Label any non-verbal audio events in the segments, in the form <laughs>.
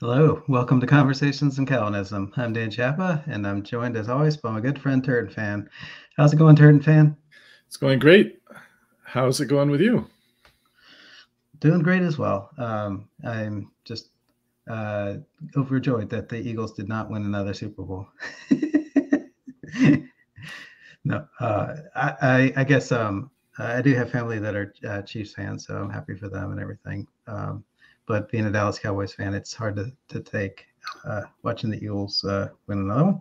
Hello, welcome to Conversations in Calvinism. I'm Dan Chapa, and I'm joined as always by my good friend TurretinFan. How's it going, TurretinFan? It's going great. How's it going with you? Doing great as well. Um, I'm just uh, overjoyed that the Eagles did not win another Super Bowl. <laughs> no, uh, I, I, I, guess um, I do have family that are uh, Chiefs fans, so I'm happy for them and everything. Um, but being a Dallas Cowboys fan, it's hard to, to take uh, watching the Eagles uh, win another one.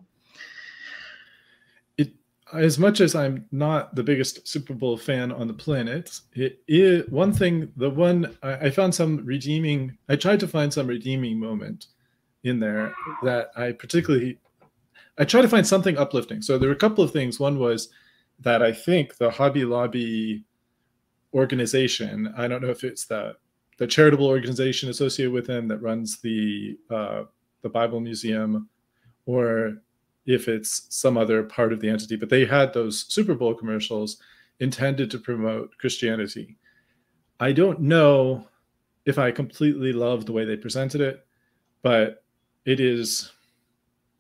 It, as much as I'm not the biggest Super Bowl fan on the planet, it is one thing. The one I, I found some redeeming. I tried to find some redeeming moment in there that I particularly. I tried to find something uplifting. So there were a couple of things. One was that I think the Hobby Lobby organization. I don't know if it's the the charitable organization associated with him that runs the uh, the Bible Museum, or if it's some other part of the entity. But they had those Super Bowl commercials intended to promote Christianity. I don't know if I completely love the way they presented it, but it is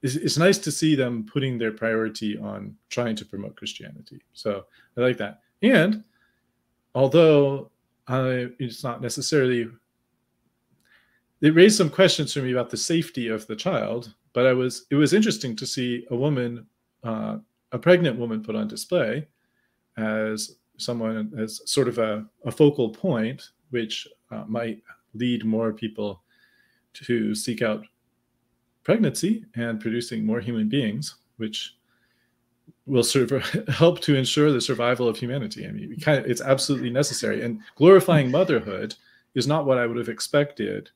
it's, it's nice to see them putting their priority on trying to promote Christianity. So I like that. And although it's not necessarily it raised some questions for me about the safety of the child but i was it was interesting to see a woman uh, a pregnant woman put on display as someone as sort of a, a focal point which uh, might lead more people to seek out pregnancy and producing more human beings which will serve <laughs> help to ensure the survival of humanity. I mean, kind of, it's absolutely necessary. And glorifying motherhood is not what I would have expected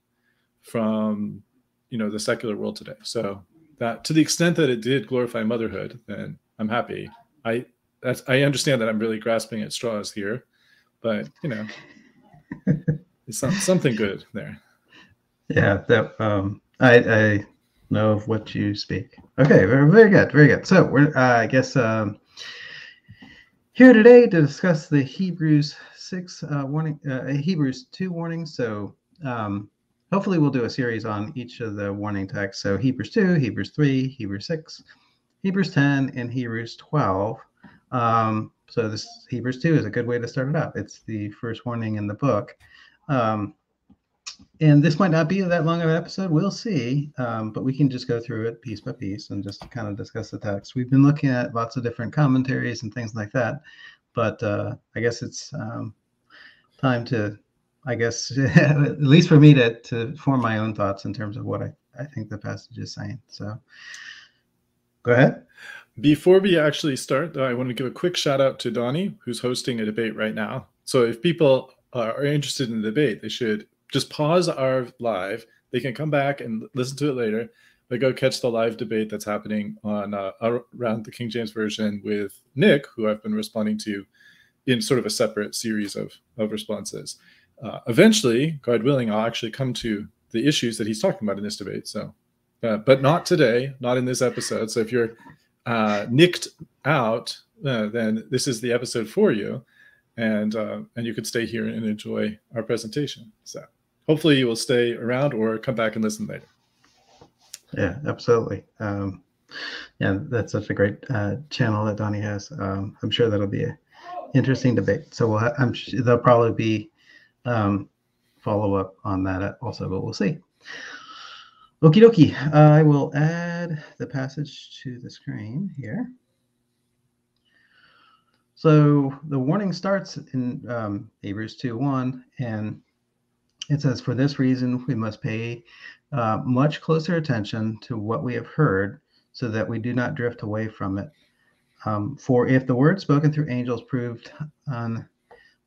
from you know the secular world today. So that to the extent that it did glorify motherhood, then I'm happy. I that's I understand that I'm really grasping at straws here, but you know, <laughs> it's something good there. Yeah, that um, I I know of what you speak. Okay, very, very good, very good. So we're, uh, I guess, um, here today to discuss the Hebrews six uh, warning, uh, Hebrews two warnings. So um, hopefully we'll do a series on each of the warning texts. So Hebrews two, Hebrews three, Hebrews six, Hebrews ten, and Hebrews twelve. Um, so this Hebrews two is a good way to start it up. It's the first warning in the book. Um, and this might not be that long of an episode. We'll see, um, but we can just go through it piece by piece and just kind of discuss the text. We've been looking at lots of different commentaries and things like that, but uh, I guess it's um, time to, I guess, <laughs> at least for me to to form my own thoughts in terms of what I, I think the passage is saying. So, go ahead. Before we actually start, though, I want to give a quick shout out to Donnie, who's hosting a debate right now. So if people are interested in the debate, they should just pause our live. They can come back and listen to it later. But go catch the live debate that's happening on uh, around the King James version with Nick, who I've been responding to in sort of a separate series of of responses. Uh, eventually, God willing, I'll actually come to the issues that he's talking about in this debate. So, uh, but not today, not in this episode. So if you're uh, nicked out, uh, then this is the episode for you, and uh, and you could stay here and enjoy our presentation. So hopefully you will stay around or come back and listen later. Yeah, absolutely. Um, yeah, that's such a great uh, channel that Donnie has. Um, I'm sure that'll be an interesting debate. So we'll ha- I'm sure there'll probably be um, follow up on that also, but we'll see. Okie dokie. I will add the passage to the screen here. So the warning starts in um, Hebrews 2 1, and it says, For this reason, we must pay uh, much closer attention to what we have heard so that we do not drift away from it. Um, for if the word spoken through angels proved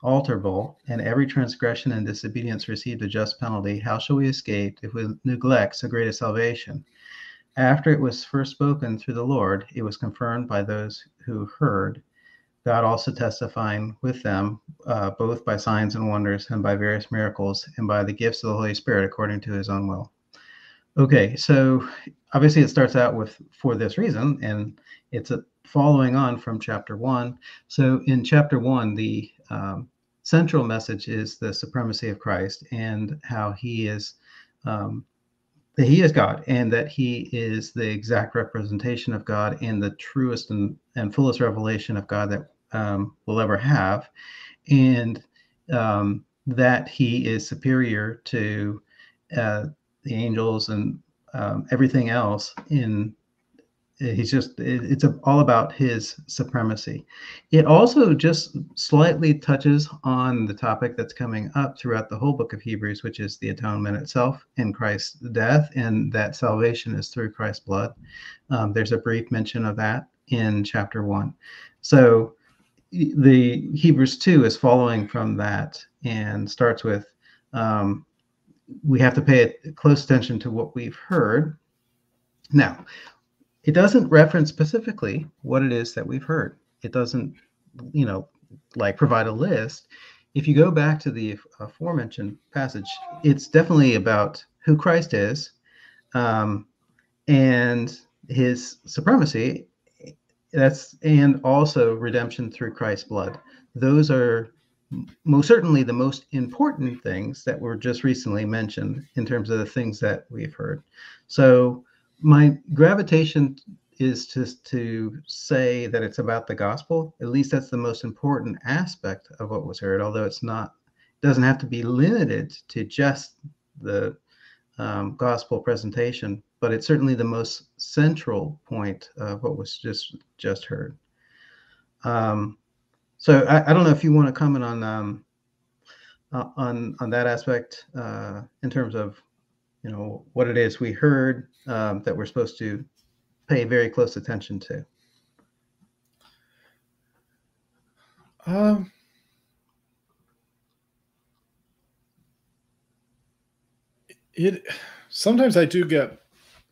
unalterable, and every transgression and disobedience received a just penalty, how shall we escape if we neglect so great a salvation? After it was first spoken through the Lord, it was confirmed by those who heard God also testifying with them, uh, both by signs and wonders, and by various miracles, and by the gifts of the Holy Spirit according to his own will. Okay, so obviously it starts out with for this reason, and it's a following on from chapter one. So in chapter one, the um, central message is the supremacy of Christ and how he is um, that he is God and that he is the exact representation of God and the truest and, and fullest revelation of God that um, we'll ever have, and um, that he is superior to uh, the angels and um, everything else in he's just it's all about his supremacy. It also just slightly touches on the topic that's coming up throughout the whole book of hebrews which is the atonement itself in christ's death and that salvation is through christ's blood. Um, there's a brief mention of that in chapter one. So the hebrews 2 is following from that and starts with um, we have to pay close attention to what we've heard now it doesn't reference specifically what it is that we've heard. It doesn't, you know, like provide a list. If you go back to the aforementioned passage, it's definitely about who Christ is um, and his supremacy. That's and also redemption through Christ's blood. Those are most certainly the most important things that were just recently mentioned in terms of the things that we've heard. So my gravitation is just to say that it's about the gospel. At least that's the most important aspect of what was heard, although it's not, doesn't have to be limited to just the um, gospel presentation, but it's certainly the most central point of what was just just heard. Um, so I, I, don't know if you want to comment on um, uh, on on that aspect uh, in terms of you know what it is we heard um, that we're supposed to pay very close attention to? Um, it sometimes I do get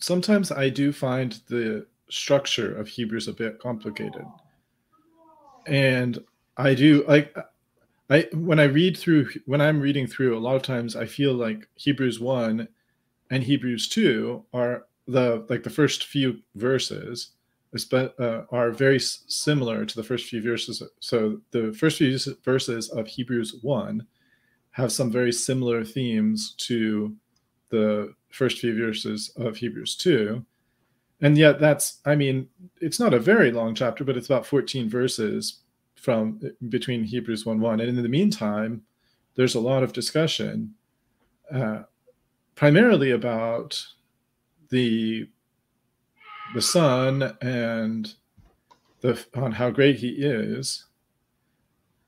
sometimes I do find the structure of Hebrews a bit complicated. And I do like I when I read through when I'm reading through a lot of times I feel like Hebrews 1 and Hebrews 2 are the like the first few verses uh, are very similar to the first few verses. So the first few verses of Hebrews 1 have some very similar themes to the first few verses of Hebrews 2. And yet that's I mean, it's not a very long chapter, but it's about 14 verses from between Hebrews 1 1. And in the meantime, there's a lot of discussion uh, primarily about the the son and the on how great he is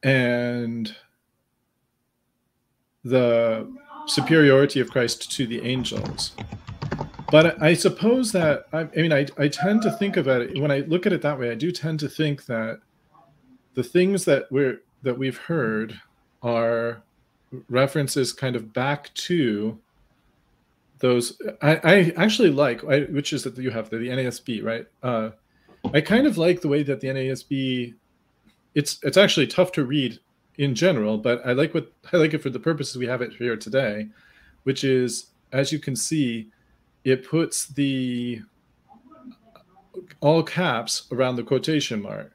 and the superiority of Christ to the angels. But I suppose that I, I mean I, I tend to think about it when I look at it that way. I do tend to think that the things that we're that we've heard are references kind of back to those I, I actually like I, which is that you have the, the NASB right uh, I kind of like the way that the NASB it's it's actually tough to read in general but I like what I like it for the purposes we have it here today which is as you can see it puts the all caps around the quotation mark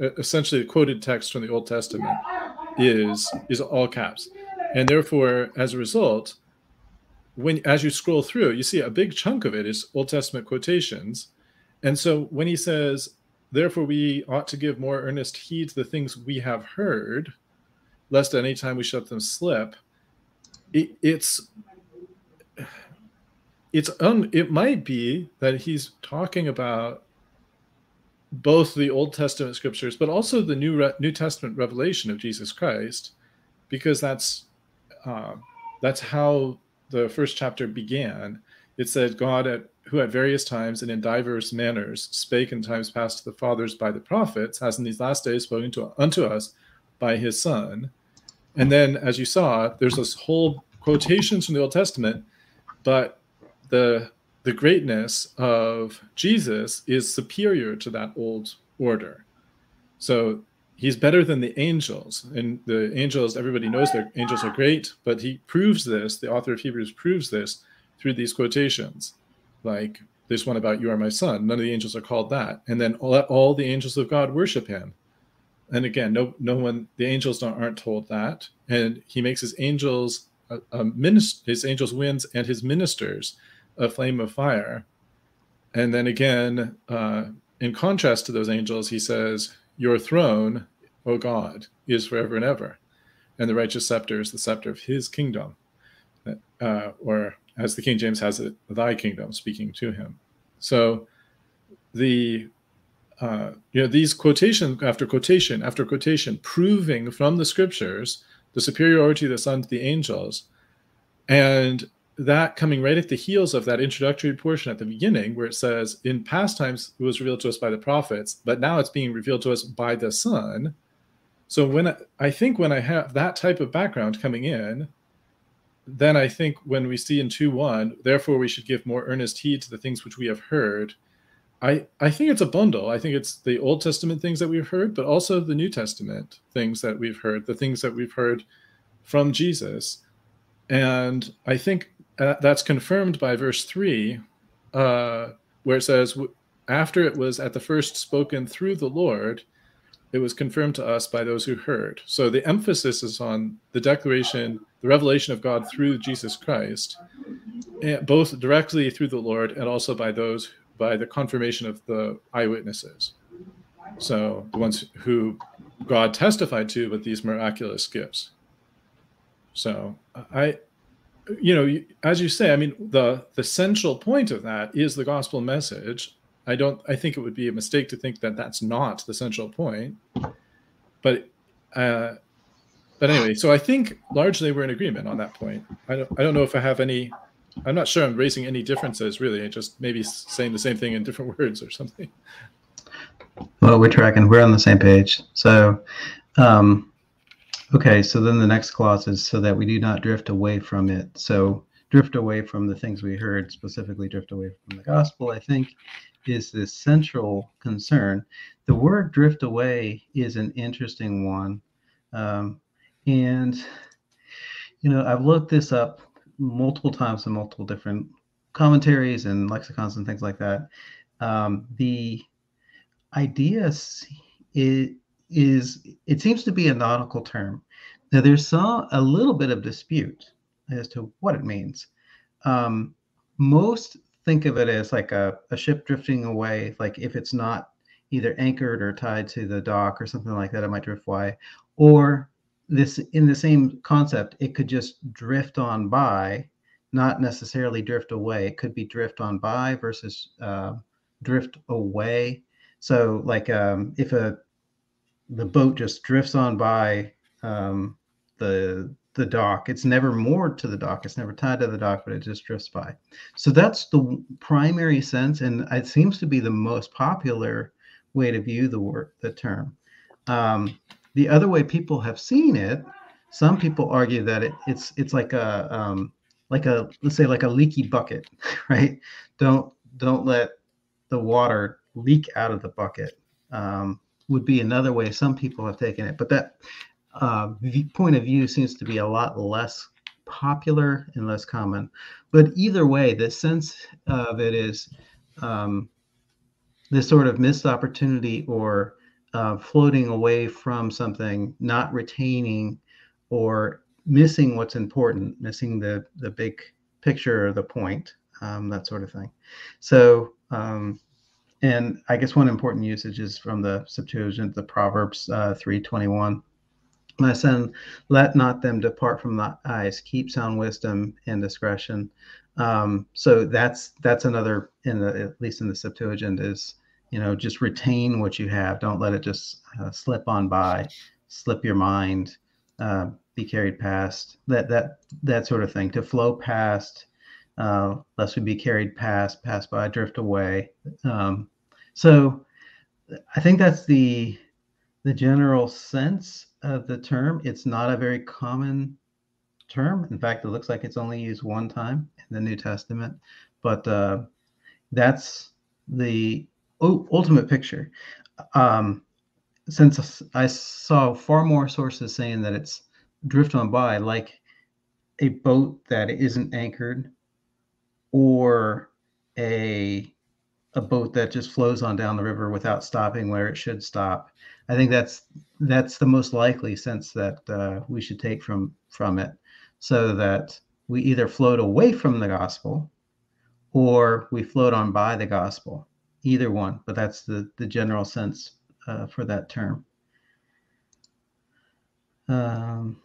essentially the quoted text from the Old Testament is is all caps and therefore as a result when as you scroll through, you see a big chunk of it is Old Testament quotations. And so when he says, therefore we ought to give more earnest heed to the things we have heard, lest any time we shut them slip, it, it's it's un, it might be that he's talking about both the Old Testament scriptures, but also the New Re, New Testament revelation of Jesus Christ, because that's uh, that's how the first chapter began, it said, God, at, who at various times and in diverse manners spake in times past to the fathers by the prophets, has in these last days spoken to, unto us by his Son. And then, as you saw, there's this whole quotations from the Old Testament, but the the greatness of Jesus is superior to that old order. So he's better than the angels and the angels everybody knows that angels are great but he proves this the author of hebrews proves this through these quotations. Like this one about you are my son none of the angels are called that. And then all, all the angels of god worship him and again no no one the angels don't, aren't told that and he makes his angels uh, uh, his angels winds and his ministers a flame of fire. And then again, uh, in contrast to those angels, he says, Your throne, O God, is forever and ever. And the righteous scepter is the scepter of his kingdom. Uh, or as the King James has it, thy kingdom, speaking to him. So the uh, you know these quotation after quotation after quotation proving from the scriptures the superiority of the son to the angels. And that coming right at the heels of that introductory portion at the beginning where it says in past times it was revealed to us by the prophets but now it's being revealed to us by the son. So when I, I think when i have that type of background coming in then i think when we see in 2 1 therefore we should give more earnest heed to the things which we have heard I, I think it's a bundle. I think it's the Old Testament things that we've heard, but also the New Testament things that we've heard, the things that we've heard from Jesus. And I think uh, that's confirmed by verse 3, uh, where it says, After it was at the first spoken through the Lord, it was confirmed to us by those who heard. So the emphasis is on the declaration, the revelation of God through Jesus Christ, eh, both directly through the Lord and also by those by the confirmation of the eyewitnesses. So the ones who God testified to with these miraculous gifts. So I, you know, as you say, I mean, the the central point of that is the gospel message. I don't. I think it would be a mistake to think that that's not the central point. But, uh, but anyway, so I think largely we're in agreement on that point. I don't. I don't know if I have any I'm not sure I'm raising any differences really. Just maybe saying the same thing in different <laughs> words or something. Well, we're tracking. We're on the same page. So, um, okay. So then the next clause is so that we do not drift away from it. So drift away from the things we heard, specifically drift away from the gospel. I think is the central concern. The word drift away is an interesting one, um, and you know I've looked this up multiple times in multiple different commentaries and lexicons and things like that. Um, the idea is, is it seems to be a nautical term. Now there's some a little bit of dispute as to what it means. Um, most think of it as like a, a ship drifting away, like if it's not either anchored or tied to the dock or something like that, it might drift away. Or this in the same concept, it could just drift on by, not necessarily drift away. It could be drift on by versus uh, drift away. So, like um, if a the boat just drifts on by um, the the dock, it's never moored to the dock. It's never tied to the dock, but it just drifts by. So that's the primary sense, and it seems to be the most popular way to view the word the term. Um, the other way people have seen it, some people argue that it, it's it's like a um, like a let's say like a leaky bucket, <laughs> right? Don't don't let the water leak out of the bucket. Um, would be another way some people have taken it, but that uh, point of view seems to be a lot less popular and less common. But either way, the sense of it is um, this sort of missed opportunity or uh, floating away from something, not retaining or missing what's important, missing the the big picture or the point, um, that sort of thing. So, um, and I guess one important usage is from the Septuagint, the Proverbs uh, three twenty one. My son, let not them depart from the eyes. Keep sound wisdom and discretion. Um, so that's that's another in the at least in the Septuagint is you know just retain what you have. Don't let it just uh, slip on by slip your mind uh, be carried past that that that sort of thing. To flow past uh, lest we be carried past pass by drift away. Um, so i think that's the the general sense of the term. It's not a very common term. In fact it looks like it's only used one time in the new testament. But uh, that's the ultimate picture. Um, since I saw far more sources saying that it's drift on by, like a boat that isn't anchored, or a a boat that just flows on down the river without stopping where it should stop. I think that's that's the most likely sense that uh, we should take from from it, so that we either float away from the gospel or we float on by the gospel. Either one, but that's the the general sense uh, for that term. Um,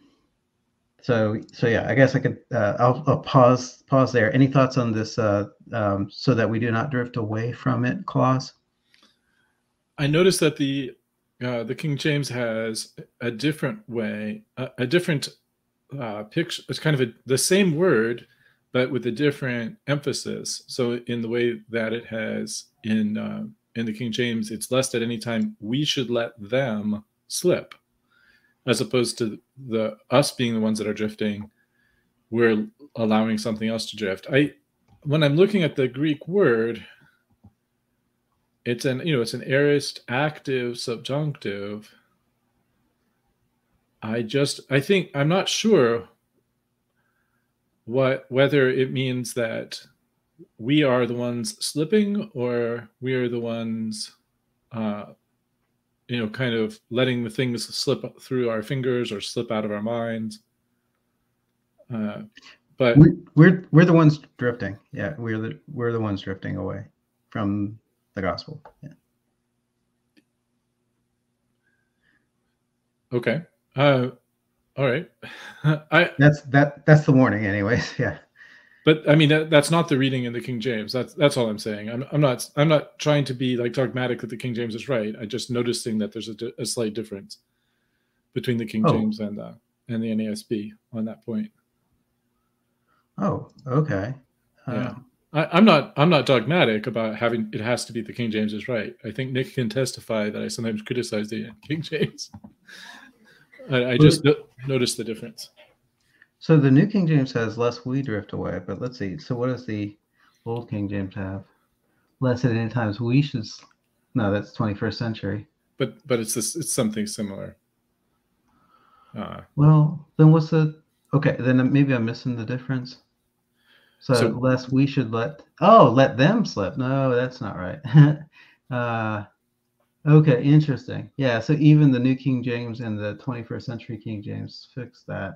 so so yeah, I guess I could uh, I'll, I'll, pause pause there. Any thoughts on this uh, um, so that we do not drift away from it clause? I noticed that the uh, the King James has a different way, a, a different uh, picture. It's kind of a, the same word, but with a different emphasis. So in the way that it has in uh, in the King James, it's lest at any time we should let them slip as opposed to the us being the ones that are drifting we're allowing something else to drift. I when i'm looking at the greek word it's an you know it's an aorist active subjunctive. I just i think i'm not sure what whether it means that we are the ones slipping or we are the ones uh, you know, kind of letting the things slip through our fingers or slip out of our minds. Uh, but we, we're we're the ones drifting. Yeah, we're the we're the ones drifting away from the gospel. Yeah. Okay. Uh, all right. <laughs> I that's that that's the warning, anyways. <laughs> Yeah but I mean that, that's not the reading in the King James. That's that's all I'm saying. I'm, I'm not I'm not trying to be like dogmatic that the King James is right. I'm just noticing that there's a, a slight difference between the King oh. James and the and the NASB on that point. Oh, okay. Yeah. Um, I, am not I'm not dogmatic about having it has to be the King James is right. I think Nick can testify that I sometimes criticize the King James. <laughs> I, I just no, noticed the difference. So the New King James says, "Lest we drift away." But let's see. So what does the Old King James have? Lest at any times we should. No, that's 21st century. But but it's this, it's something similar. Uh, well, then what's the? Okay, then maybe I'm missing the difference. So, so lest we should let. Oh, let them slip. No, that's not right. <laughs> uh, okay, interesting. Yeah. So even the New King James and the 21st century King James fix that.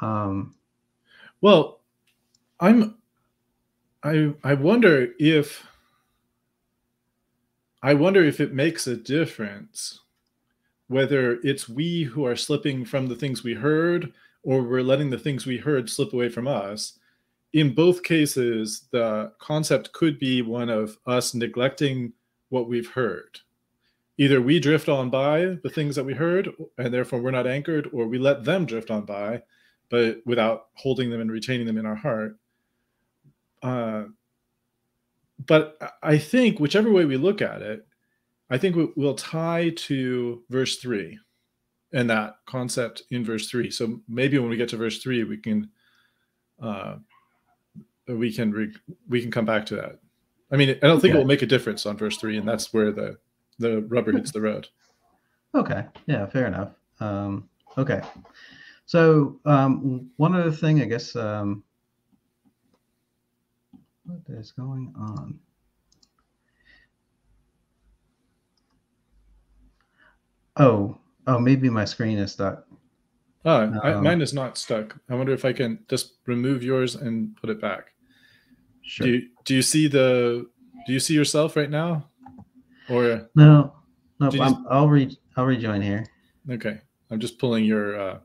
Um, well, I'm. I I wonder if. I wonder if it makes a difference whether it's we who are slipping from the things we heard or we're letting the things we heard slip away from us. In both cases, the concept could be one of us neglecting what we've heard. Either we drift on by the things that we heard and therefore we're not anchored, or we let them drift on by but without holding them and retaining them in our heart. Uh, but I think whichever way we look at it, I think we'll tie to verse three and that concept in verse three. So maybe when we get to verse three, we can uh, we can re- we can come back to that. I mean, I don't think okay. it will make a difference on verse three, and that's where the the rubber hits the road. Okay. Yeah. Fair enough. Um, okay. So um, one other thing, I guess, um, what is going on? Oh, oh, maybe my screen is stuck. Oh, um, I, mine is not stuck. I wonder if I can just remove yours and put it back. Sure. Do you, do you see the? Do you see yourself right now? Or no, no. I'll re I'll rejoin here. Okay, I'm just pulling your uh,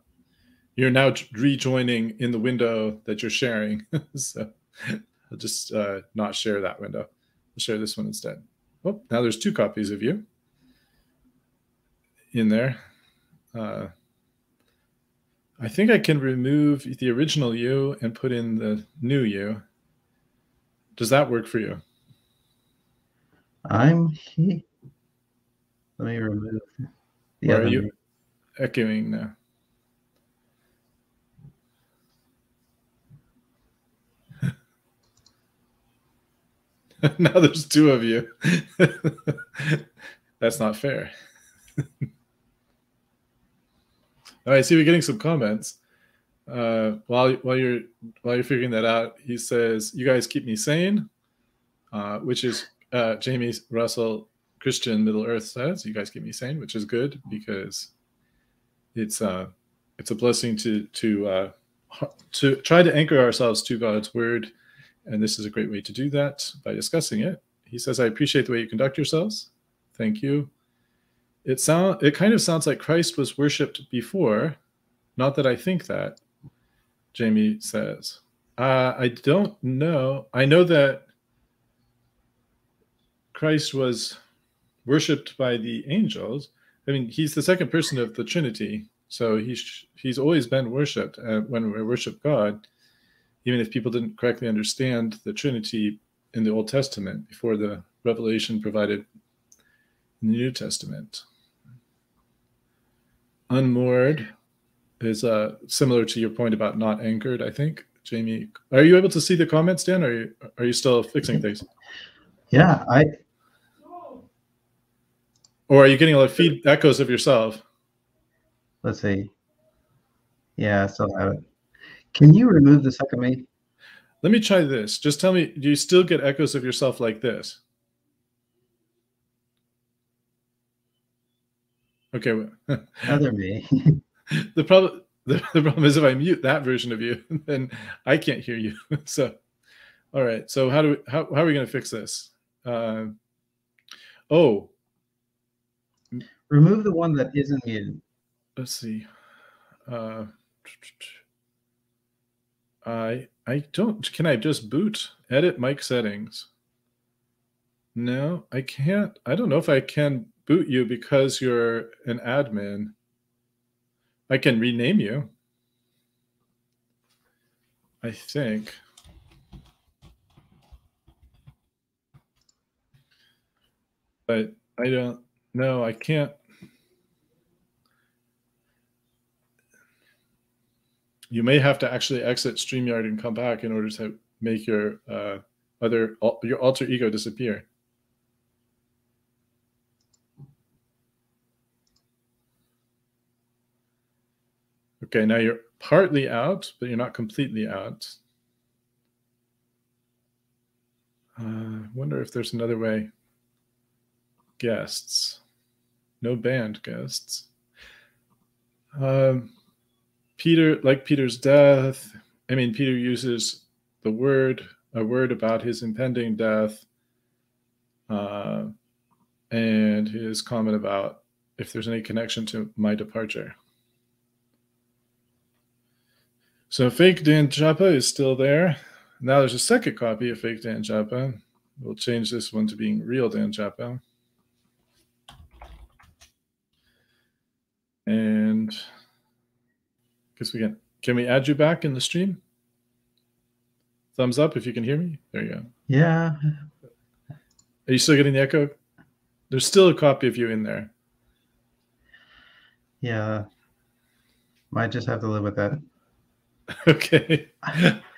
you're now rejoining in the window that you're sharing. <laughs> so I'll just uh, not share that window. I'll share this one instead. Oh, now there's two copies of you in there. Uh, I think I can remove the original you and put in the new you. Does that work for you? I'm here. Let me remove the Where are you echoing now? <laughs> now there's two of you. <laughs> That's not fair. <laughs> All right, see, we're getting some comments. Uh, while while you're while you're figuring that out, he says, "You guys keep me sane," uh, which is uh, Jamie Russell Christian Middle Earth says, "You guys keep me sane," which is good because it's uh it's a blessing to to uh, to try to anchor ourselves to God's word, and this is a great way to do that by discussing it. He says, "I appreciate the way you conduct yourselves. Thank you. It sound it kind of sounds like Christ was worshipped before. Not that I think that." Jamie says, uh, "I don't know. I know that Christ was worshipped by the angels." I mean, he's the second person of the Trinity, so he's he's always been worshipped uh, when we worship God, even if people didn't correctly understand the Trinity in the Old Testament before the revelation provided in the New Testament. Unmoored is uh, similar to your point about not anchored. I think Jamie, are you able to see the comments, Dan? Or are you, are you still fixing things? Yeah, I or are you getting like feed echoes of yourself? Let's see. Yeah, I still have it. Can you remove the second me? Let me try this. Just tell me, do you still get echoes of yourself like this? Okay. <laughs> Other me. <laughs> the problem <laughs> the, the problem is if I mute that version of you, then I can't hear you. so all right. So how do we how, how are we gonna fix this? Uh, oh, Remove the one that isn't muted. Let's see. Uh, I I don't. Can I just boot edit mic settings? No, I can't. I don't know if I can boot you because you're an admin. I can rename you. I think. But I don't. No, I can't. You may have to actually exit StreamYard and come back in order to make your uh, other your alter ego disappear. Okay, now you're partly out, but you're not completely out. I uh, wonder if there's another way. Guests. No band guests. Um, Peter, like Peter's death, I mean, Peter uses the word, a word about his impending death, uh, and his comment about if there's any connection to my departure. So fake Dan Chapa is still there. Now there's a second copy of fake Dan Chapa. We'll change this one to being real Dan Chapa. And guess we can. Can we add you back in the stream? Thumbs up if you can hear me. There you go. Yeah. Are you still getting the echo? There's still a copy of you in there. Yeah. Might just have to live with that. <laughs> okay.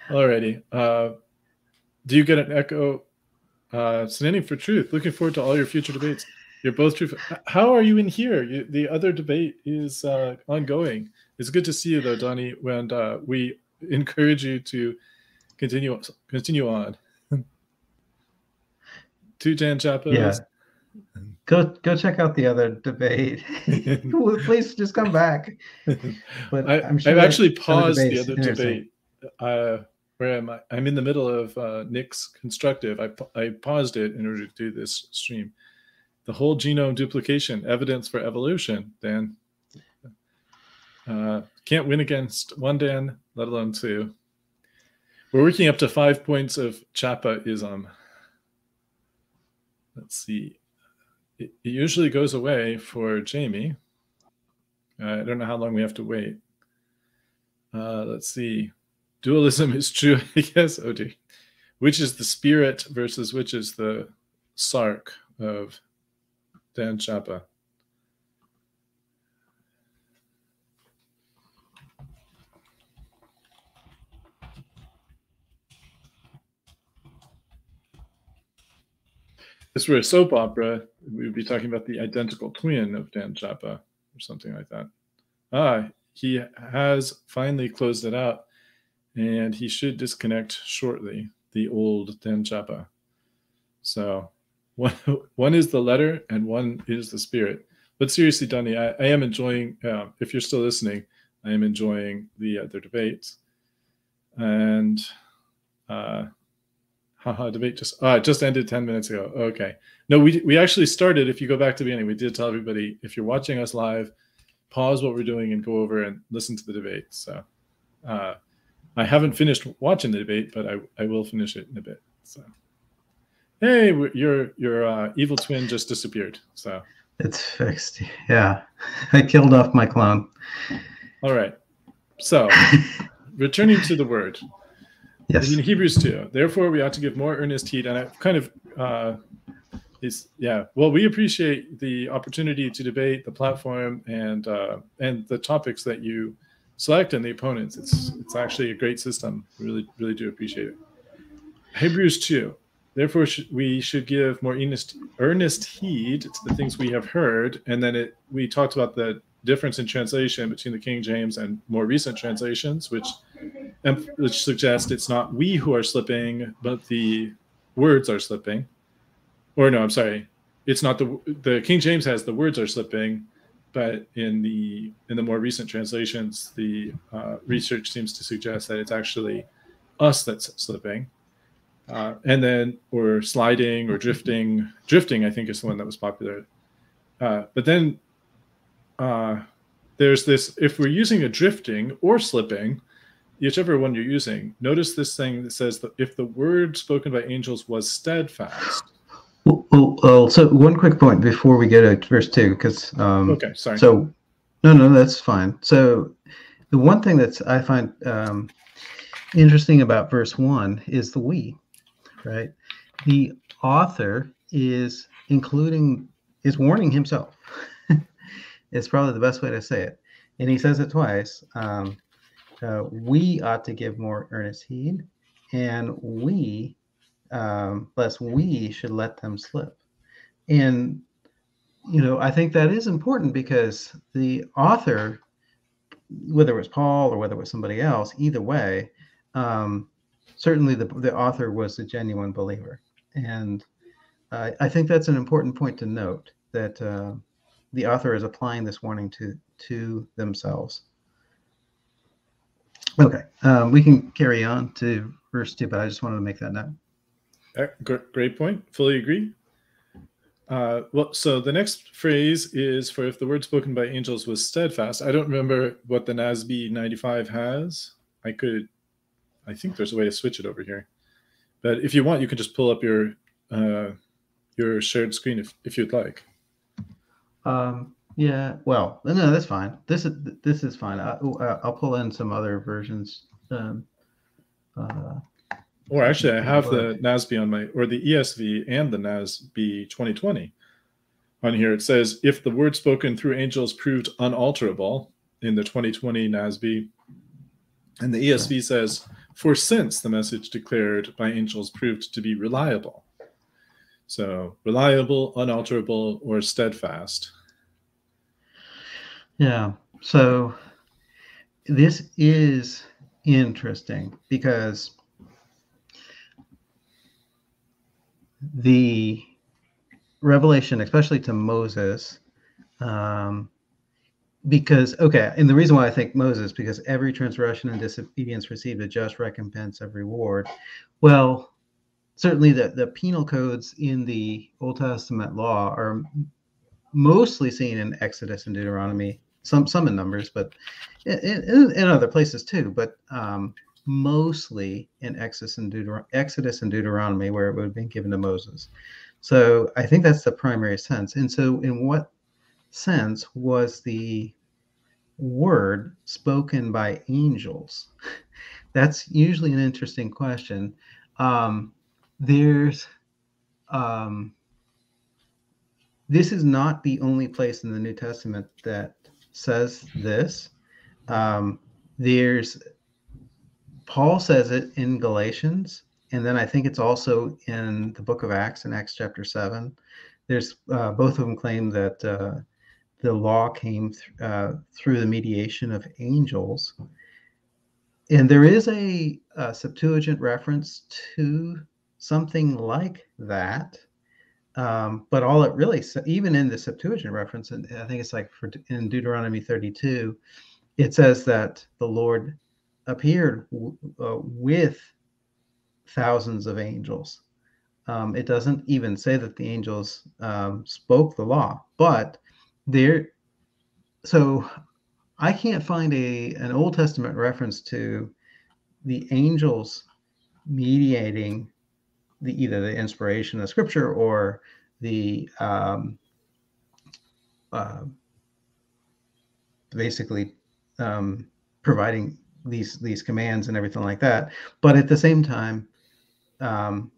Alrighty. Uh, do you get an echo? Uh, standing for truth. Looking forward to all your future debates. You're both true. How are you in here? You, the other debate is uh, ongoing. It's good to see you though, Donnie. And uh, we encourage you to continue continue on. <laughs> to Jan Chapa. Yeah. Go go check out the other debate. <laughs> <laughs> Please just come back. But I, am sure I've actually paused the other debate. Uh, where am I? I'm in the middle of uh, Nick's constructive. I, I paused it in order to do this stream. The whole genome duplication evidence for evolution, Dan. Uh, can't win against one Dan, let alone two. We're working up to five points of Chapa-ism. Let's see. It, it usually goes away for Jamie. Uh, I don't know how long we have to wait. Uh, let's see. Dualism is true, <laughs> I guess. Oh, dear. Which is the spirit versus which is the sark of Dan Chapa? This were a soap opera, we would be talking about the identical twin of Dan Chapa or something like that. Ah, he has finally closed it out and he should disconnect shortly, the old Dan Chapa. So one, <laughs> one is the letter and one is the spirit. But seriously, Donnie, I, I am enjoying, uh, if you're still listening, I am enjoying the other debates. and uh, haha, debate just uh, just ended ten minutes ago. Okay, no, we we actually started. If you go back to the beginning, we did tell everybody if you're watching us live, pause what we're doing and go over and listen to the debate. So, uh, I haven't finished watching the debate, but I I will finish it in a bit. So, hey, your your uh, evil twin just disappeared. So it's fixed. Yeah, I killed off my clone. All right. So, <laughs> returning to the word. Yes. In Hebrews 2, therefore we ought to give more earnest heed. And I kind of, uh, is yeah. Well, we appreciate the opportunity to debate the platform and uh, and the topics that you select and the opponents. It's it's actually a great system. We really really do appreciate it. Hebrews 2. Therefore, we should give more earnest, earnest heed to the things we have heard. And then it, we talked about the difference in translation between the King James and more recent translations, which which suggests it's not we who are slipping, but the words are slipping. Or no, I'm sorry, it's not the the King James has the words are slipping, but in the in the more recent translations, the uh, research seems to suggest that it's actually us that's slipping. Uh, and then or sliding or drifting. Drifting, I think, is the one that was popular. Uh, but then uh, there's this if we're using a drifting or slipping, whichever one you're using, notice this thing that says that if the word spoken by angels was steadfast. Well, well, well so one quick point before we get to verse two, because um, okay, sorry. So, no, no, that's fine. So, the one thing that's I find um, interesting about verse one is the we, right? The author is including is warning himself. It's probably the best way to say it, and he says it twice. Um, uh, we ought to give more earnest heed, and we, um, lest we should let them slip. And, you know, I think that is important because the author, whether it was Paul or whether it was somebody else, either way, um, certainly the, the author was a genuine believer. And uh, I think that's an important point to note that uh, the author is applying this warning to to themselves. Okay, um, we can carry on to verse two, but I just wanted to make that note. Great point. Fully agree. Uh, well, so the next phrase is for if the word spoken by angels was steadfast. I don't remember what the NASB 95 has. I could, I think there's a way to switch it over here. But if you want, you can just pull up your uh, your shared screen if, if you'd like. Um, yeah, well, no, that's fine. This is this is fine. I, will uh, pull in some other versions. Um, uh, or actually, I have the NASB on my, or the ESV and the NASB 2020 on here. It says, if the word spoken through angels proved unalterable in the 2020 NASB, and the ESV says, for since the message declared by angels proved to be reliable. So reliable, unalterable, or steadfast. Yeah. So this is interesting because the revelation, especially to Moses, um, because okay, and the reason why I think Moses, because every transgression and disobedience received a just recompense of reward. Well, certainly the, the penal codes in the Old Testament law are mostly seen in Exodus and Deuteronomy, some some in Numbers, but in, in, in other places too. But um, mostly in Exodus and, Deuter- Exodus and Deuteronomy, where it would have been given to Moses. So I think that's the primary sense. And so, in what sense was the word spoken by angels? <laughs> that's usually an interesting question. Um, there's um, this is not the only place in the New Testament that says this. Um, there's Paul says it in Galatians, and then I think it's also in the book of Acts in Acts chapter seven. There's uh, both of them claim that uh, the law came th- uh, through the mediation of angels, and there is a, a Septuagint reference to something like that um, but all it really, even in the Septuagint reference, and I think it's like for in Deuteronomy 32, it says that the Lord appeared w- uh, with thousands of angels. Um, it doesn't even say that the angels um, spoke the law, but there. So I can't find a an Old Testament reference to the angels mediating the either the inspiration of Scripture or the um, uh, basically um, providing these these commands and everything like that. But at the same time, um,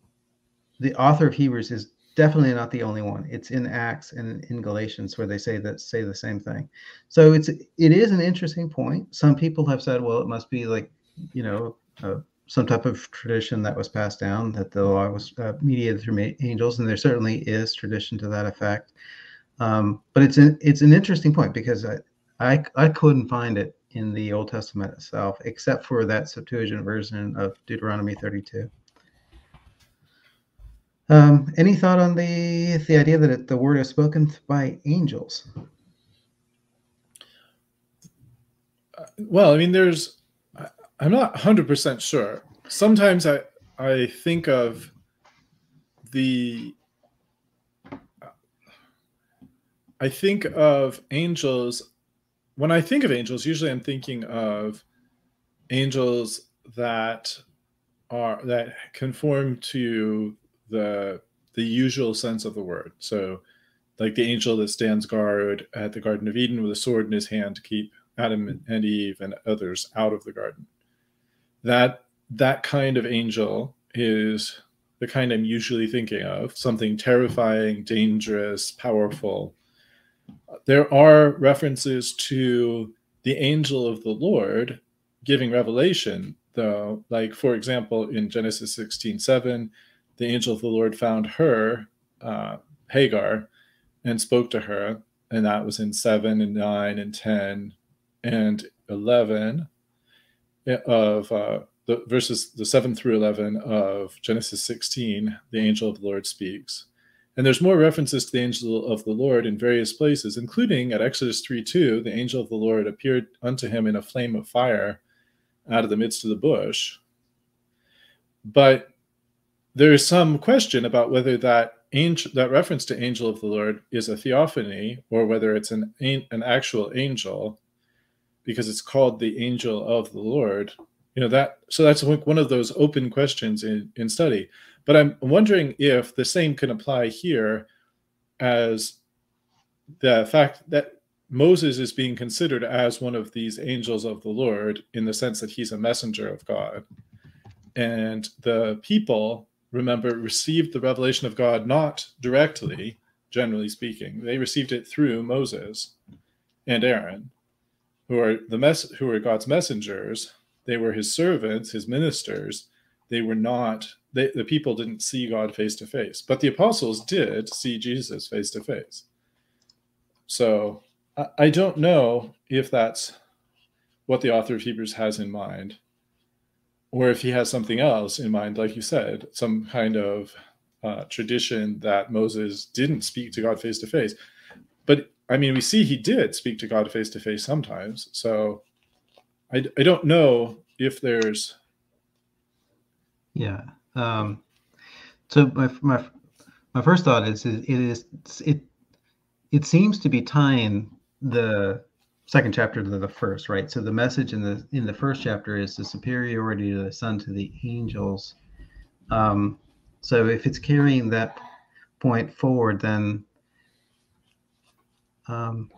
the author of Hebrews is definitely not the only one. It's in Acts and in Galatians where they say that say the same thing. So it's it is an interesting point. Some people have said, well, it must be like you know uh, some type of tradition that was passed down that the law was uh, mediated through angels, and there certainly is tradition to that effect. Um, but it's an it's an interesting point because I, I I couldn't find it in the Old Testament itself, except for that Septuagint version of Deuteronomy 32. Um, any thought on the the idea that it, the word is spoken by angels? Uh, well, I mean, there's I'm not 100% sure. Sometimes I I think of the I think of angels when I think of angels, usually I'm thinking of angels that are that conform to the the usual sense of the word. So like the angel that stands guard at the Garden of Eden with a sword in his hand to keep Adam and Eve and others out of the garden. That that kind of angel is the kind I'm usually thinking of, something terrifying, dangerous, powerful, there are references to the angel of the Lord giving revelation, though. Like, for example, in Genesis 16 7, the angel of the Lord found her, uh, Hagar, and spoke to her. And that was in 7 and 9 and 10 and 11 of uh, the verses, the 7 through 11 of Genesis 16, the angel of the Lord speaks. And there's more references to the angel of the Lord in various places, including at Exodus 3 2, the angel of the Lord appeared unto him in a flame of fire out of the midst of the bush. But there is some question about whether that angel, that reference to angel of the Lord is a theophany or whether it's an, an actual angel because it's called the angel of the Lord. You know, that so that's one of those open questions in, in study. But I'm wondering if the same can apply here as the fact that Moses is being considered as one of these angels of the Lord in the sense that he's a messenger of God. And the people, remember, received the revelation of God not directly, generally speaking. They received it through Moses and Aaron, who are the mess who are God's messengers. They were his servants, his ministers. They were not they, the people didn't see God face to face, but the apostles did see Jesus face to face. So I, I don't know if that's what the author of Hebrews has in mind, or if he has something else in mind, like you said, some kind of uh, tradition that Moses didn't speak to God face to face. But I mean, we see he did speak to God face to face sometimes. So I, I don't know if there's. Yeah. Um, so my my my first thought is, is it is it it seems to be tying the second chapter to the first, right? So the message in the in the first chapter is the superiority of the Son to the angels. Um, so if it's carrying that point forward, then um,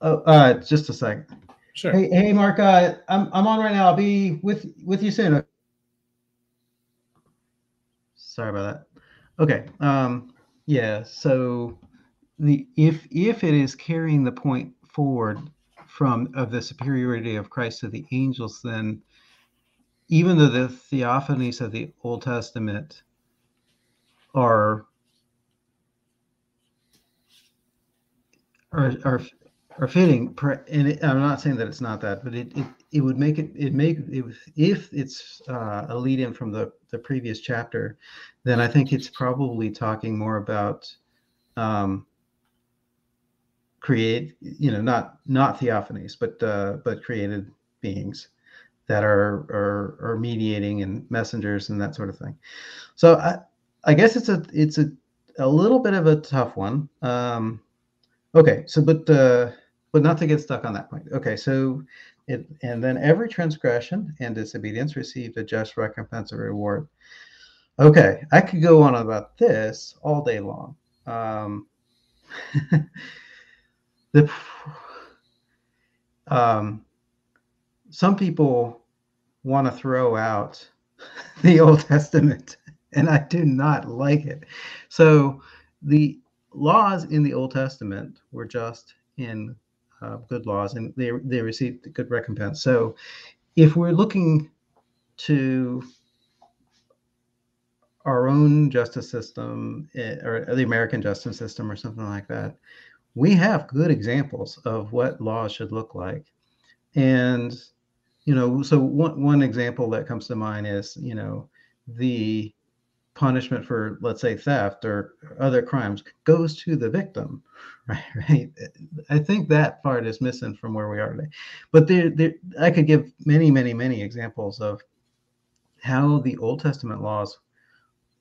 oh, uh, just a second. Sure. Hey, hey, Mark. Uh, I'm I'm on right now. I'll be with with you soon. Sorry about that. Okay. Um, yeah. So the if if it is carrying the point forward from of the superiority of Christ to the angels, then even though the theophanies of the Old Testament are are are, are fitting, and I'm not saying that it's not that, but it it, it would make it it make it if it's uh, a lead in from the the previous chapter, then I think it's probably talking more about um, create, you know, not not theophanies, but uh, but created beings that are, are are mediating and messengers and that sort of thing. So I I guess it's a it's a a little bit of a tough one. Um, okay, so but uh, but not to get stuck on that point. Okay, so it and then every transgression and disobedience received a just recompense or reward. Okay, I could go on about this all day long. Um, <laughs> the um, some people want to throw out <laughs> the Old Testament, and I do not like it. So the laws in the Old Testament were just in uh, good laws, and they they received good recompense. So if we're looking to our own justice system eh, or the American justice system or something like that, we have good examples of what laws should look like. And, you know, so one, one example that comes to mind is, you know, the punishment for, let's say, theft or other crimes goes to the victim, <laughs> right? Right. I think that part is missing from where we are today. But there, there, I could give many, many, many examples of how the Old Testament laws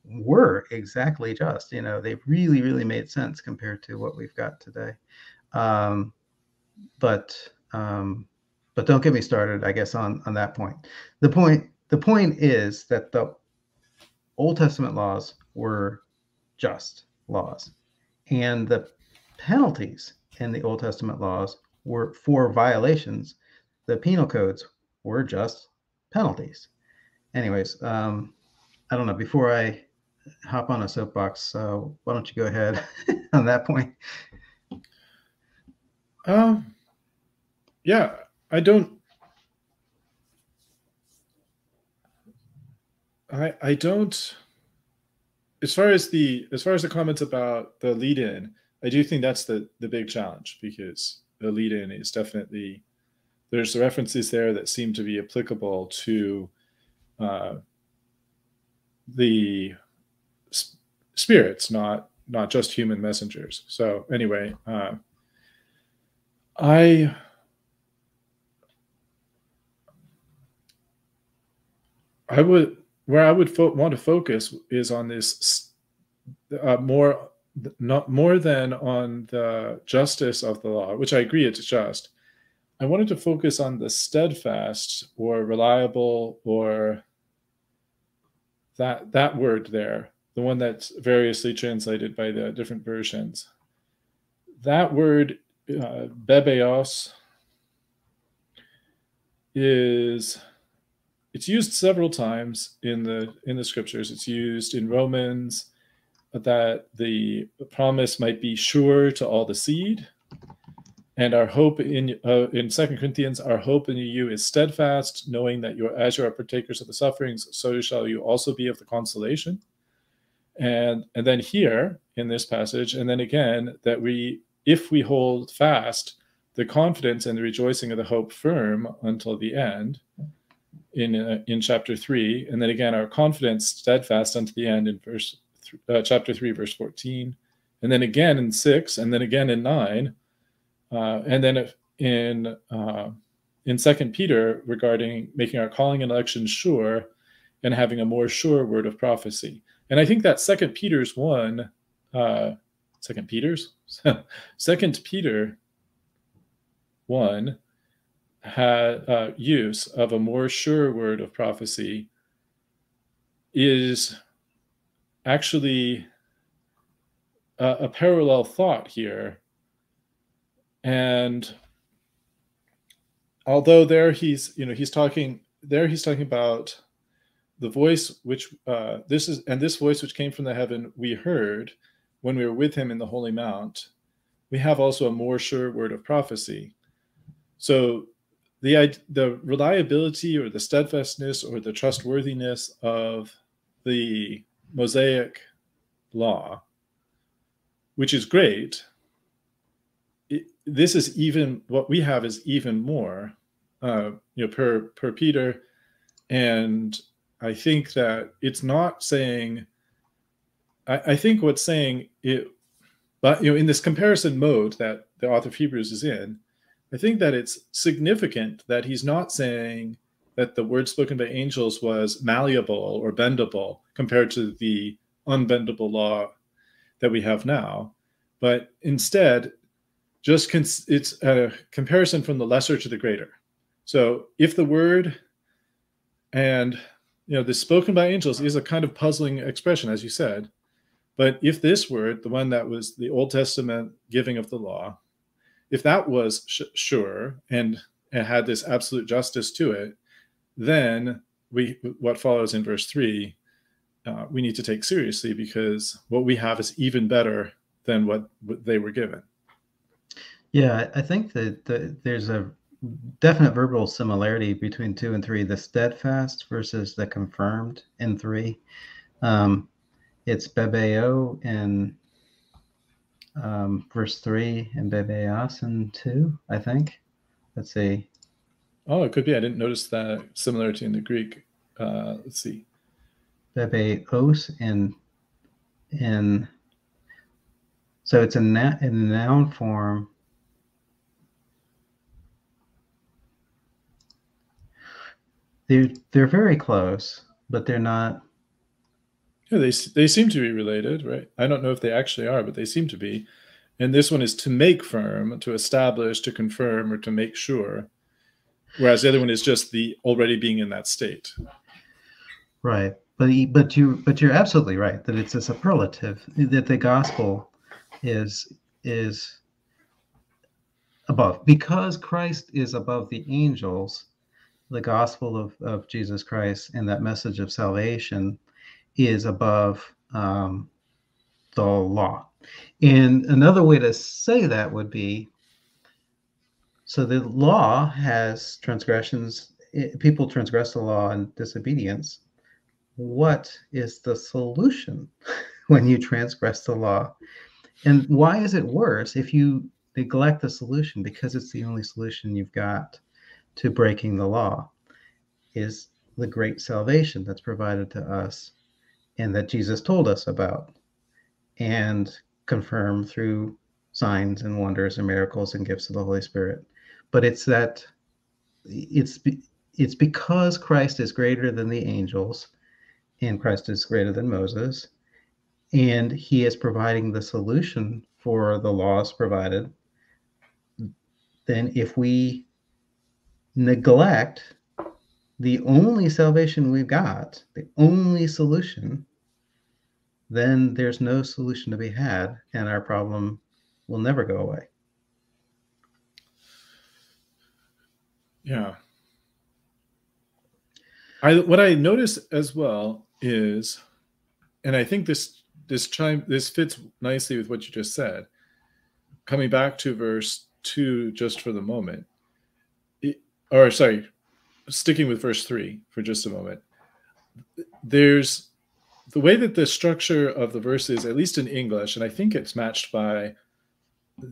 were exactly just. You know, they really, really made sense compared to what we've got today. Um, but um, but don't get me started, I guess, on on that point. The point the point is that the Old Testament laws were just laws, and the penalties in the Old Testament laws were for violations. The penal codes were just penalties. Anyways, um, I don't know. Before I hop on a soapbox. So why don't you go ahead <laughs> on that point? Um, yeah, I don't. I I don't. As far as the as far as the comments about the lead in, I do think that's the the big challenge because the lead in is definitely there's references there that seem to be applicable to uh, the spirits, not not just human messengers. So anyway, uh, I I would where I would want to focus is on this uh, more not more than on the justice of the law, which I agree it's just. I wanted to focus on the steadfast or reliable or that that word there the one that's variously translated by the different versions. That word, uh, bebaios, is it's used several times in the in the scriptures. It's used in Romans that the promise might be sure to all the seed, and our hope in uh, in Second Corinthians, our hope in you is steadfast, knowing that you are as you are partakers of the sufferings, so shall you also be of the consolation and and then here in this passage and then again that we if we hold fast the confidence and the rejoicing of the hope firm until the end in uh, in chapter 3 and then again our confidence steadfast unto the end in verse uh, chapter 3 verse 14 and then again in 6 and then again in 9 uh, and then in uh, in second peter regarding making our calling and election sure and having a more sure word of prophecy. And I think that Second Peter's one, uh, Second Peter's, <laughs> Second Peter one had uh, use of a more sure word of prophecy is actually a, a parallel thought here. And although there he's, you know, he's talking there he's talking about the voice which uh, this is and this voice which came from the heaven we heard when we were with him in the holy mount we have also a more sure word of prophecy so the the reliability or the steadfastness or the trustworthiness of the mosaic law which is great it, this is even what we have is even more uh, you know per per peter and I think that it's not saying. I, I think what's saying it, but you know, in this comparison mode that the author of Hebrews is in, I think that it's significant that he's not saying that the word spoken by angels was malleable or bendable compared to the unbendable law that we have now, but instead, just cons- it's a comparison from the lesser to the greater. So if the word and you know the spoken by angels is a kind of puzzling expression, as you said, but if this word, the one that was the Old Testament giving of the law, if that was sh- sure and, had this absolute justice to it, then we what follows in verse three, uh, we need to take seriously because what we have is even better than what, what they were given. Yeah, I think that the, there's a definite verbal similarity between two and three. The steadfast versus the confirmed in three. Um, it's bebeo in um, verse three and bebaios in two. I think. Let's see. Oh, it could be. I didn't notice that similarity in the Greek. Uh, let's see. Bebaios in in so it's a na- in noun form. They're they're very close, but they're not. Yeah, they they seem to be related, right? I don't know if they actually are, but they seem to be. And this one is to make firm, to establish, to confirm, or to make sure. Whereas the other one is just the already being in that state. Right, but but you but you're absolutely right that it's a superlative that the gospel is is above because Christ is above the angels. The gospel of, of Jesus Christ and that message of salvation is above um, the law. And another way to say that would be so the law has transgressions, people transgress the law and disobedience. What is the solution <laughs> when you transgress the law? And why is it worse if you neglect the solution because it's the only solution you've got to breaking the law is the great salvation that's provided to us and that Jesus told us about and confirmed through signs and wonders and miracles and gifts of the Holy Spirit. But it's that it's it's because Christ is greater than the angels and Christ is greater than Moses and he is providing the solution for the laws provided then if we neglect the only salvation we've got the only solution then there's no solution to be had and our problem will never go away yeah i what i notice as well is and i think this this chime this fits nicely with what you just said. Coming back to verse two, just for the moment, it, or sorry, sticking with verse three for just a moment. There's the way that the structure of the verse is, at least in English, and I think it's matched by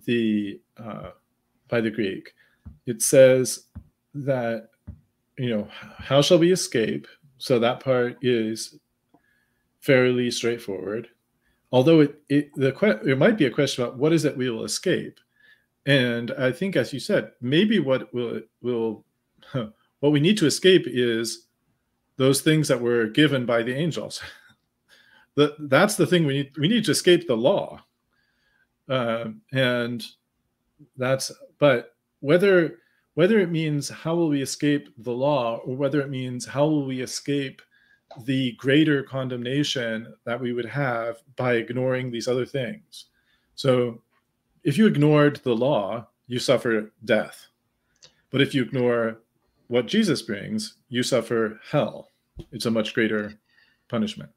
the uh, by the Greek. It says that you know how shall we escape? So that part is fairly straightforward although it, it the it might be a question about what is it we will escape and i think as you said maybe what will will what we need to escape is those things that were given by the angels <laughs> the, that's the thing we need we need to escape the law uh, and that's but whether whether it means how will we escape the law or whether it means how will we escape the greater condemnation that we would have by ignoring these other things. So, if you ignored the law, you suffer death. But if you ignore what Jesus brings, you suffer hell. It's a much greater punishment.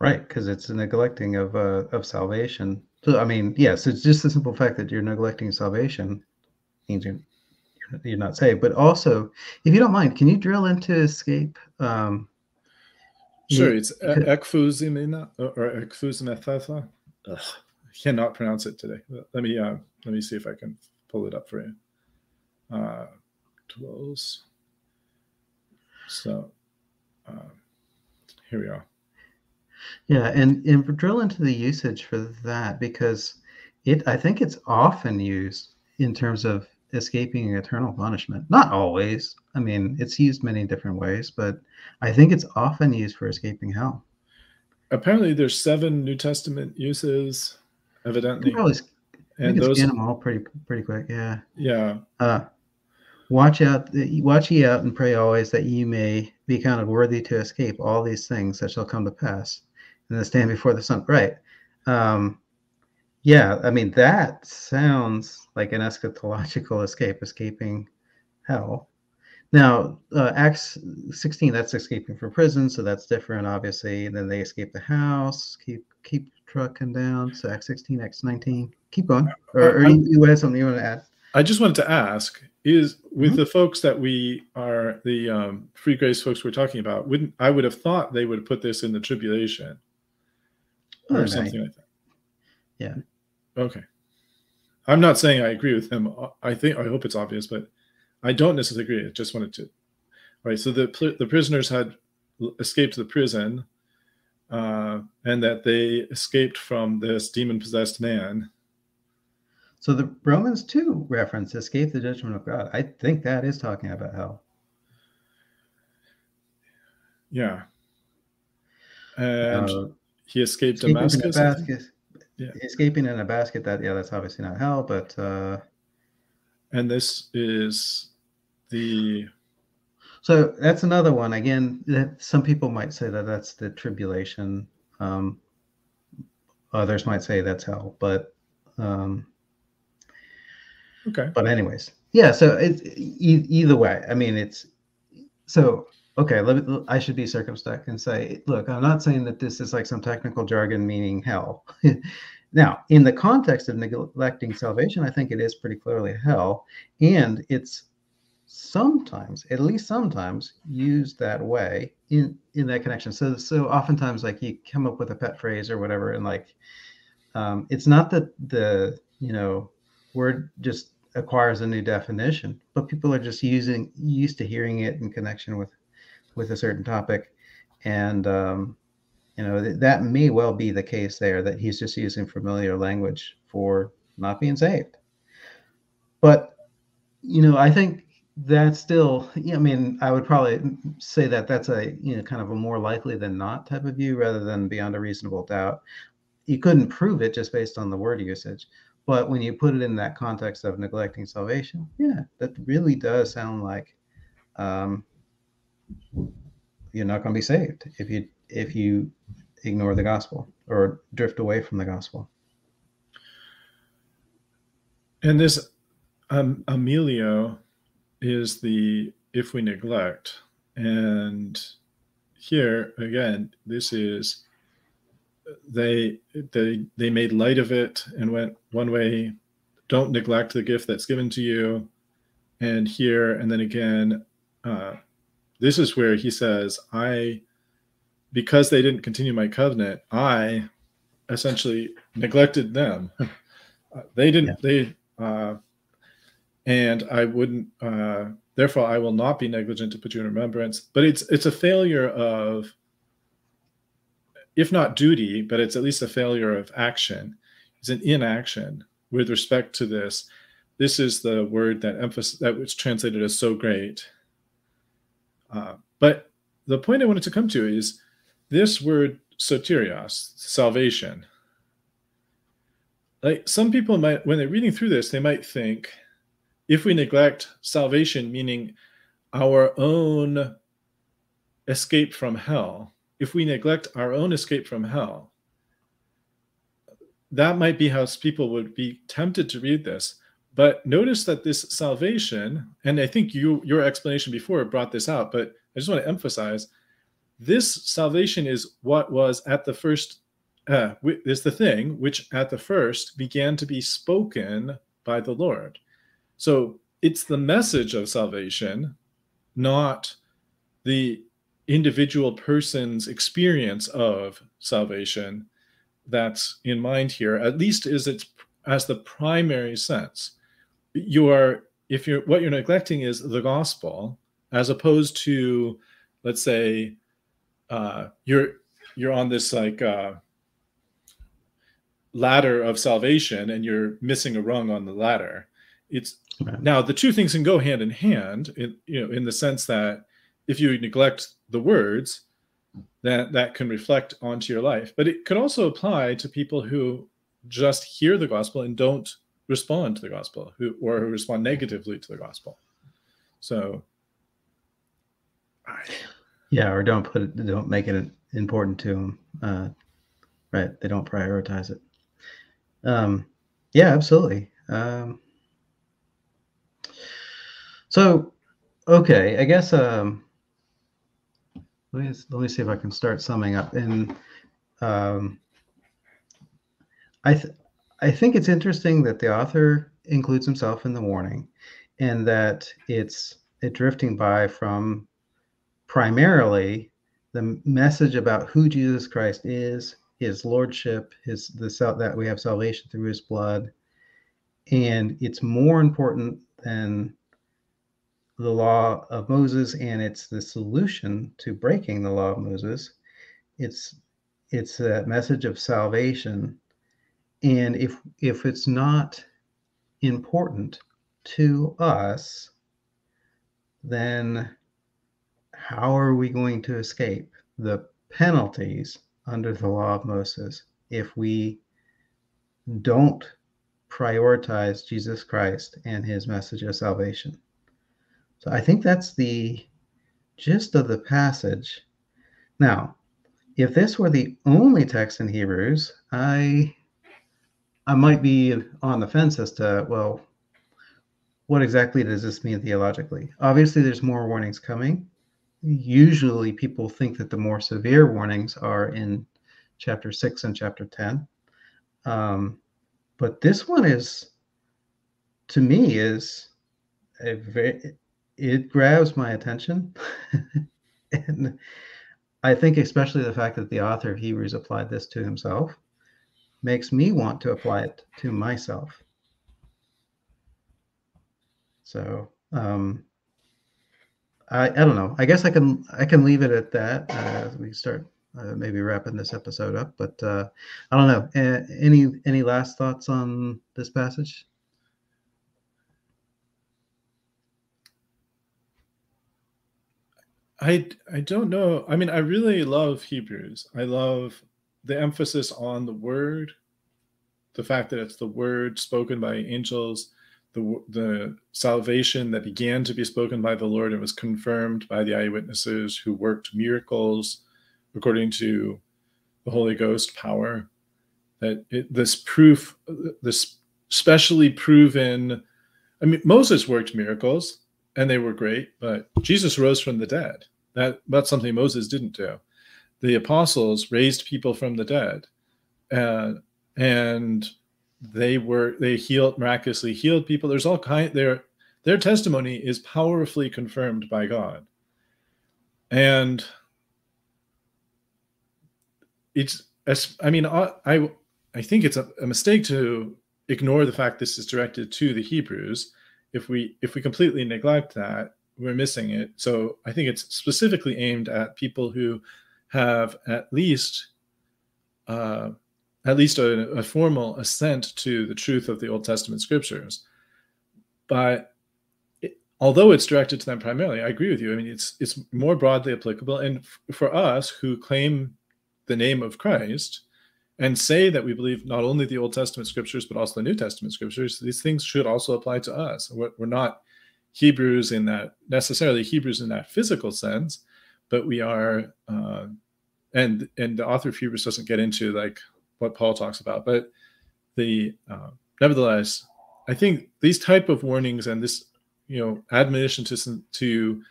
Right, because it's a neglecting of uh, of salvation. So, I mean, yes, it's just the simple fact that you're neglecting salvation means you're you're not saved. But also, if you don't mind, can you drill into escape? Um, Sure, it's ekfuzimina or ekfuzimethatha. I cannot pronounce it today. Let me uh, let me see if I can pull it up for you. Uh, tools. So uh, here we are. Yeah, and and drill into the usage for that because it I think it's often used in terms of escaping eternal punishment. Not always. I mean, it's used many different ways, but I think it's often used for escaping hell. Apparently, there's seven New Testament uses, evidently. Probably, and those those, them all pretty pretty quick. Yeah. yeah, Uh, watch out, watch ye out, and pray always that ye may be counted worthy to escape all these things that shall come to pass, and then stand before the Son. Right. Um, yeah, I mean that sounds like an eschatological escape, escaping hell. Now, uh, Acts 16, that's escaping from prison, so that's different, obviously. And then they escape the house, keep keep trucking down. So Acts 16, Acts 19. Keep going. Or, or you, you had something you want to add? I just wanted to ask: is with Mhm. the folks that we are the um, free grace folks we're talking about? Wouldn't I would have thought they would put this in the tribulation Oh, or right. something like that? Yeah. Okay. I'm not saying I agree with him. I think I hope it's obvious, but I don't necessarily agree. I just wanted to. All right. So the pl- the prisoners had escaped the prison, uh, and that they escaped from this demon possessed man. So the Romans 2 reference, escape the judgment of God. I think that is talking about hell. Yeah. And Uh, he escaped escaping Damascus. in a I think? basket. Yeah. Escaping in a basket, that, yeah, that's obviously not hell, but uh, and this is the So that's another one. Again, that some people might say that that's the tribulation. Um, others might say that's hell. But um, okay. but anyways, yeah. So it's e- either way. I mean, it's so okay. Let me, I should be circumspect and say, look, I'm not saying that this is like some technical jargon meaning hell. <laughs> now, in the context of neglecting salvation, I think it is pretty clearly hell, and it's sometimes at least sometimes used that way in in that connection so so oftentimes like you come up with a pet phrase or whatever and like um it's not that the you know word just acquires a new definition but people are just using used to hearing it in connection with with a certain topic. And um you know th- that may well be the case there that he's just using familiar language for not being saved. But you know i think that's still yeah, i mean i would probably say that that's a you know kind of a more likely than not type of view rather than beyond a reasonable doubt. You couldn't prove it just based on the word usage but when you put it in that context of neglecting salvation yeah that really does sound like um, you're not going to be saved if you if you ignore the gospel or drift away from the gospel And this um, Emilio is the if we neglect. And here again, this is they they they made light of it and went one way, don't neglect the gift that's given to you. And here and then again, uh, this is where he says, I because they didn't continue my covenant, I essentially neglected them. <laughs> Uh, they didn't they uh, and I wouldn't. Uh, therefore, I will not be negligent to put you in remembrance. But it's it's a failure of, if not duty, but it's at least a failure of action. It's an inaction with respect to this. This is the word that emphasis that was translated as so great. Uh, but the point I wanted to come to is this word soterios, salvation like some people might when they're reading through this they might think if we neglect salvation meaning our own escape from hell if we neglect our own escape from hell that might be how people would be tempted to read this but notice that this salvation and i think you your explanation before brought this out but i just want to emphasize this salvation is what was at the first uh, is the thing which at the first began to be spoken by the Lord. So it's the message of salvation, not the individual person's experience of salvation that's in mind here, at least is its as the primary sense. You are, if you're, what you're neglecting is the gospel, as opposed to, let's say, uh, you're, you're on this like, uh, ladder of salvation and you're missing a rung on the ladder it's. Now, the two things can go hand in hand, in, you know, in the sense that if you neglect the words, that that can reflect onto your life. But it could also apply to people who just hear the gospel and don't respond to the gospel, who or who respond negatively to the gospel. So, yeah, or don't put it, don't make it important to them. Uh, right? They don't prioritize it. Um, yeah, absolutely. Um, so, okay, I guess um, let me let me see if I can start summing up. And um, I th- I think it's interesting that the author includes himself in the warning, and that it's it drifting by from primarily the message about who Jesus Christ is, his lordship, his the that we have salvation through his blood, and it's more important than the law of Moses and it's the solution to breaking the law of Moses. It's it's that message of salvation. And if if it's not important to us, then how are we going to escape the penalties under the law of Moses if we don't prioritize Jesus Christ and his message of salvation? So I think that's the gist of the passage. Now, if this were the only text in Hebrews, I I might be on the fence as to well, what exactly does this mean theologically? Obviously, there's more warnings coming. Usually, people think that the more severe warnings are in chapter six and chapter ten, um, but this one is, to me, is a very it grabs my attention. <laughs> and I think, especially the fact that the author of Hebrews applied this to himself makes me want to apply it to myself. So, um, I, I don't know. I guess I can I can leave it at that uh, we start uh, maybe wrapping this episode up. But uh, I don't know. any any last thoughts on this passage? I I don't know. I mean, I really love Hebrews. I love the emphasis on the word, the fact that it's the word spoken by angels, the the salvation that began to be spoken by the Lord and was confirmed by the eyewitnesses who worked miracles according to the Holy Ghost power. That it, this proof, this specially proven. I mean, Moses worked miracles and they were great, but Jesus rose from the dead. That that's something Moses didn't do. The apostles raised people from the dead, uh, and they were they healed miraculously healed people. There's all kind their their testimony is powerfully confirmed by God, and it's as I mean I I think it's a, a mistake to ignore the fact this is directed to the Hebrews if we if we completely neglect that we're missing it. So i think it's specifically aimed at people who have at least uh, at least a, a formal assent to the truth of the old testament scriptures. But although it's directed to them primarily i agree with you. I mean it's it's more broadly applicable. And f- for us who claim the name of christ and say that we believe not only the Old Testament scriptures, but also the New Testament scriptures, these things should also apply to us. We're, we're not Hebrews in that necessarily Hebrews in that physical sense, but we are, uh, and and the author of Hebrews doesn't get into like what Paul talks about, but the uh, nevertheless, I think these type of warnings and this you know admonition to to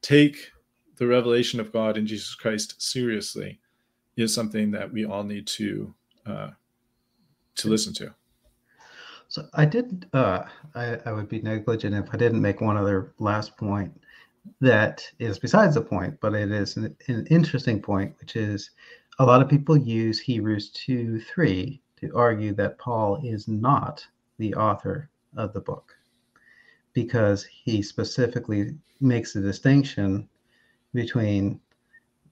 take the revelation of God in Jesus Christ seriously is something that we all need to uh, to listen to. So I did. Uh, I, I would be negligent if I didn't make one other last point that is besides the point, but it is an, an interesting point, which is a lot of people use Hebrews two three to argue that Paul is not the author of the book because he specifically makes a distinction between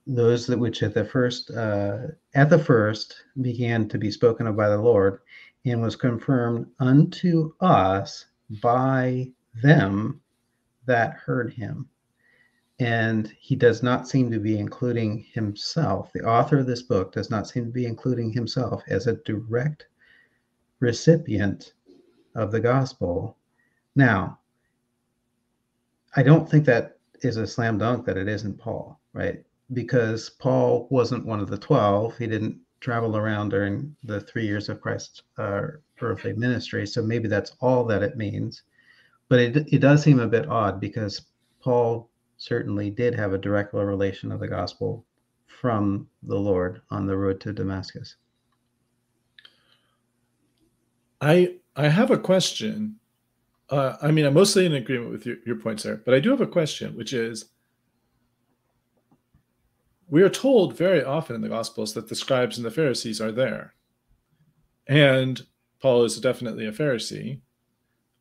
those that which at the first uh, at the first began to be spoken of by the Lord, and was confirmed unto us by them that heard him. And he does not seem to be including himself. The author of this book does not seem to be including himself as a direct recipient of the gospel. Now, I don't think that is a slam dunk that it isn't Paul, right? Because Paul wasn't one of the 12. He didn't travel around during the three years of Christ's uh, earthly ministry. So maybe that's all that it means. But it, it does seem a bit odd because Paul certainly did have a direct revelation of the gospel from the Lord on the road to Damascus. I I have a question. Uh, I mean, I'm mostly in agreement with your, your points there, but I do have a question, which is we are told very often in the Gospels that the scribes and the Pharisees are there. And Paul is definitely a Pharisee,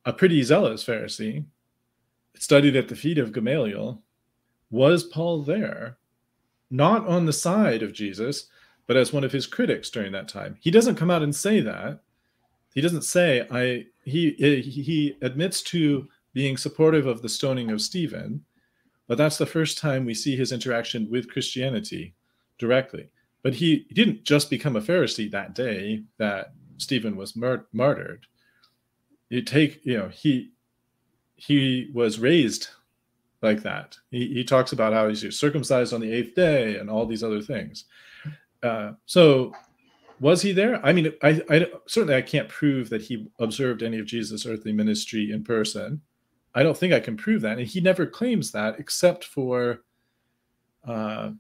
a pretty zealous Pharisee, studied at the feet of Gamaliel. Was Paul there? Not on the side of Jesus, but as one of his critics during that time. He doesn't come out and say that. He doesn't say, I he he admits to being supportive of the stoning of Stephen, but that's the first time we see his interaction with Christianity directly. But he, he didn't just become a Pharisee that day that Stephen was mur- martyred. You take, you know, he he was raised like that. He, he talks about how he's circumcised on the eighth day and all these other things. Uh, so was he there? I mean, I, I certainly I can't prove that he observed any of Jesus' earthly ministry in person. I don't think I can prove that. And he never claims that except for uh,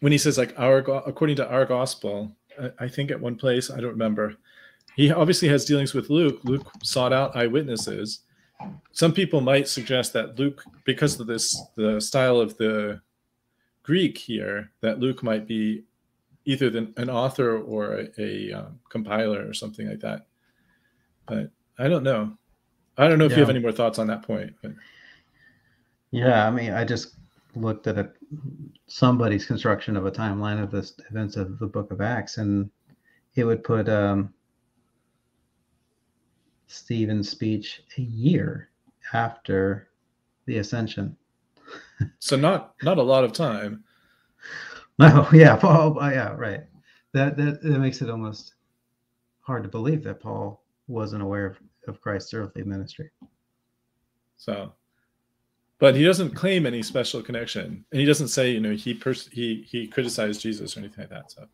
when he says, like, our according to our gospel, I, think at one place, I don't remember. He obviously has dealings with Luke. Luke sought out eyewitnesses. Some people might suggest that Luke, because of this, the style of the Greek here, that Luke might be either the, an author or a, a um, compiler or something like that. But I don't know. I don't know if yeah. you have any more thoughts on that point. But. Yeah, I mean, I just looked at a, somebody's construction of a timeline of the events of the Book of Acts, and it would put um, Stephen's speech a year after the ascension. <laughs> so not not a lot of time. No, <laughs> yeah, Paul. Yeah, right. That that that makes it almost hard to believe that Paul wasn't aware of of Christ's earthly ministry. So, but he doesn't claim any special connection, and he doesn't say, you know, he pers- he he criticized Jesus or anything like that. So,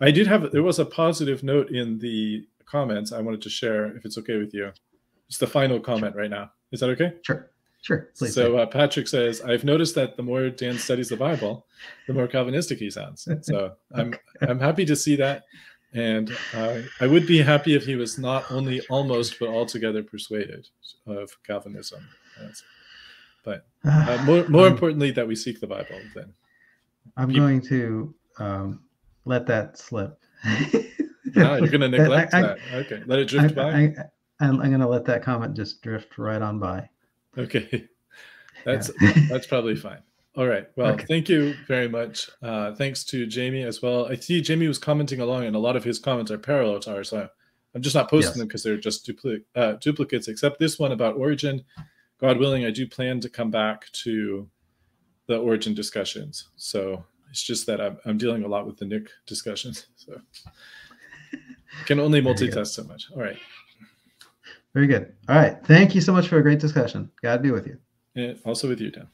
I did have there was a positive note in the comments I wanted to share, if it's okay with you. It's the final comment right now. Is that okay? Sure. Sure. Please so uh, Patrick says, I've noticed that the more Dan studies the Bible, the more Calvinistic he sounds. So <laughs> I'm I'm happy to see that. And uh, I would be happy if he was not only almost, but altogether persuaded of Calvinism. But uh, <sighs> more, more um, importantly, that we seek the Bible. Then I'm People, going to um, let that slip. no, <laughs> you're going <laughs> to neglect I, I, that. Okay, let it drift I, by. I, am going to let that comment just drift right on by. Okay, <laughs> that's yeah. that's probably fine. All right. Well, okay. thank you very much. Uh, thanks to Jamie as well. I see Jamie was commenting along, and a lot of his comments are parallel to ours. So I'm just not posting yes. them because they're just dupli- uh, duplicates, except this one about Origen. God willing, I do plan to come back to the Origen discussions. So it's just that I'm, I'm dealing a lot with the Nick discussions. <laughs> So can only multitask so much. All right. Very good. All right. Thank you so much for a great discussion. God be with you. And also with you, Dan.